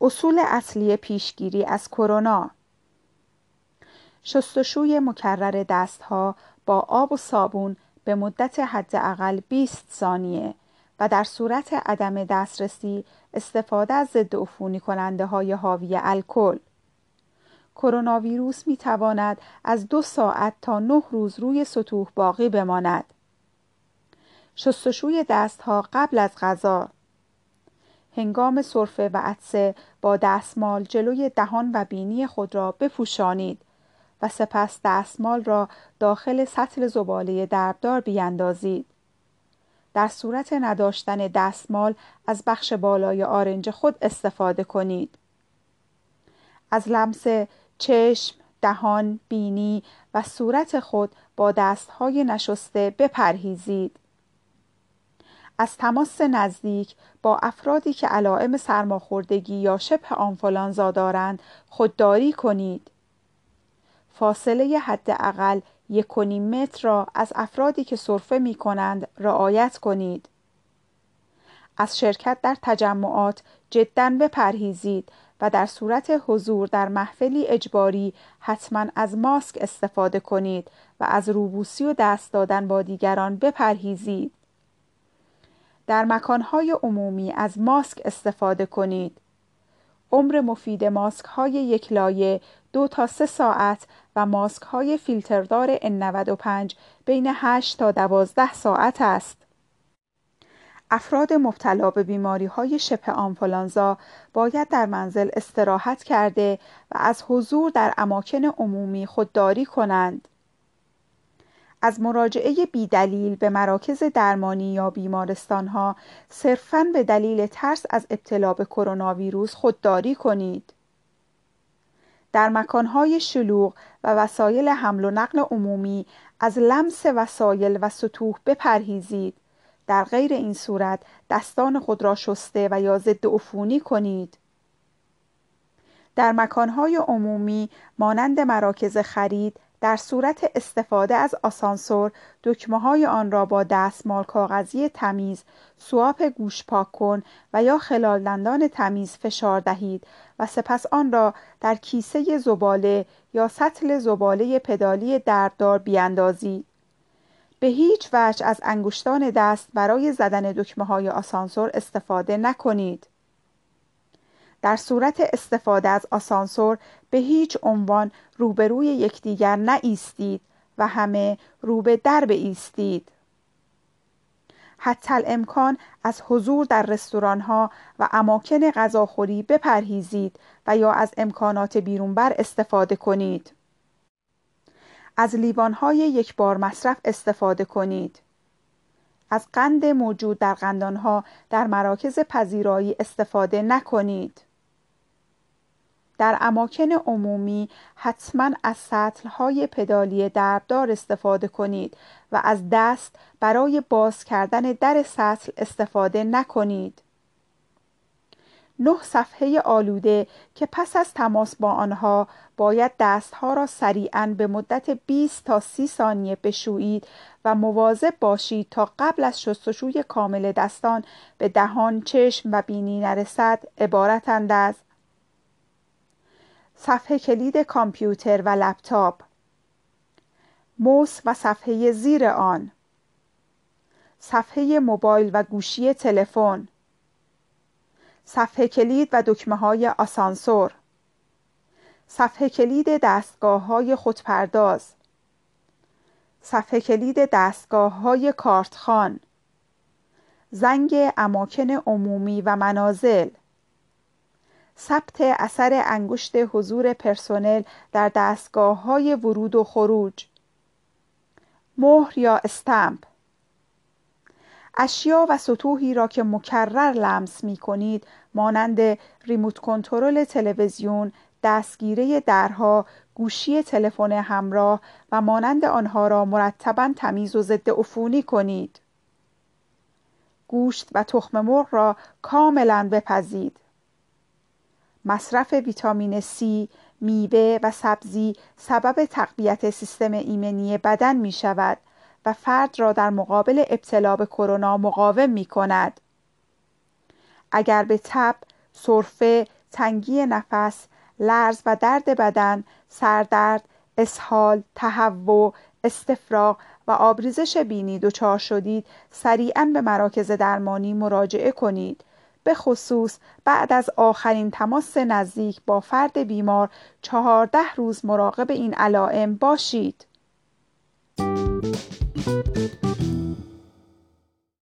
اصول اصلی پیشگیری از کرونا شستشوی مکرر دستها با آب و صابون به مدت حداقل 20 ثانیه و در صورت عدم دسترسی استفاده از ضد عفونی کننده های حاوی الکل کرونا ویروس می تواند از دو ساعت تا نه روز روی سطوح باقی بماند. شستشوی دستها قبل از غذا هنگام سرفه و عطسه با دستمال جلوی دهان و بینی خود را بپوشانید و سپس دستمال را داخل سطل زباله دربدار بیاندازید. در صورت نداشتن دستمال از بخش بالای آرنج خود استفاده کنید. از لمس چشم، دهان، بینی و صورت خود با دستهای نشسته بپرهیزید. از تماس نزدیک با افرادی که علائم سرماخوردگی یا شبه آنفولانزا دارند خودداری کنید. فاصله حداقل یک متر را از افرادی که سرفه می کنند رعایت کنید. از شرکت در تجمعات جدا بپرهیزید و در صورت حضور در محفلی اجباری حتما از ماسک استفاده کنید و از روبوسی و دست دادن با دیگران بپرهیزید. در مکانهای عمومی از ماسک استفاده کنید. عمر مفید ماسک های یک لایه دو تا سه ساعت و ماسک های فیلتردار N95 بین 8 تا 12 ساعت است. افراد مبتلا به بیماری های شبه آنفولانزا باید در منزل استراحت کرده و از حضور در اماکن عمومی خودداری کنند. از مراجعه بیدلیل به مراکز درمانی یا بیمارستان ها صرفاً به دلیل ترس از ابتلا به کرونا ویروس خودداری کنید. در مکانهای شلوغ و وسایل حمل و نقل عمومی از لمس وسایل و سطوح بپرهیزید. در غیر این صورت دستان خود را شسته و یا ضد عفونی کنید. در مکانهای عمومی مانند مراکز خرید در صورت استفاده از آسانسور دکمه های آن را با دستمال کاغذی تمیز سواپ گوش پاک کن و یا خلال دندان تمیز فشار دهید و سپس آن را در کیسه زباله یا سطل زباله پدالی درددار بیاندازید به هیچ وجه از انگشتان دست برای زدن دکمه های آسانسور استفاده نکنید. در صورت استفاده از آسانسور به هیچ عنوان روبروی یکدیگر نایستید و همه رو به در ایستید. حتی امکان از حضور در رستوران ها و اماکن غذاخوری بپرهیزید و یا از امکانات بیرونبر استفاده کنید. از لیوان های یک بار مصرف استفاده کنید. از قند موجود در قندان ها در مراکز پذیرایی استفاده نکنید. در اماکن عمومی حتما از های پدالی دربدار استفاده کنید و از دست برای باز کردن در سطل استفاده نکنید. نه صفحه آلوده که پس از تماس با آنها باید دستها را سریعا به مدت 20 تا 30 ثانیه بشویید و مواظب باشید تا قبل از شستشوی کامل دستان به دهان، چشم و بینی نرسد عبارتند از صفحه کلید کامپیوتر و لپتاپ. موس و صفحه زیر آن. صفحه موبایل و گوشی تلفن. صفحه کلید و دکمه های آسانسور. صفحه کلید دستگاه های خودپرداز. صفحه کلید دستگاه های کارتخان. زنگ اماکن عمومی و منازل. ثبت اثر انگشت حضور پرسنل در دستگاه های ورود و خروج مهر یا استمپ اشیا و سطوحی را که مکرر لمس می کنید مانند ریموت کنترل تلویزیون، دستگیره درها، گوشی تلفن همراه و مانند آنها را مرتبا تمیز و ضد عفونی کنید. گوشت و تخم مرغ را کاملا بپزید. مصرف ویتامین C، میوه و سبزی سبب تقویت سیستم ایمنی بدن می شود و فرد را در مقابل ابتلا به کرونا مقاوم می کند. اگر به تب، سرفه، تنگی نفس، لرز و درد بدن، سردرد، اسهال، تهوع، استفراغ و آبریزش بینی دچار شدید سریعا به مراکز درمانی مراجعه کنید به خصوص بعد از آخرین تماس نزدیک با فرد بیمار چهارده روز مراقب این علائم باشید.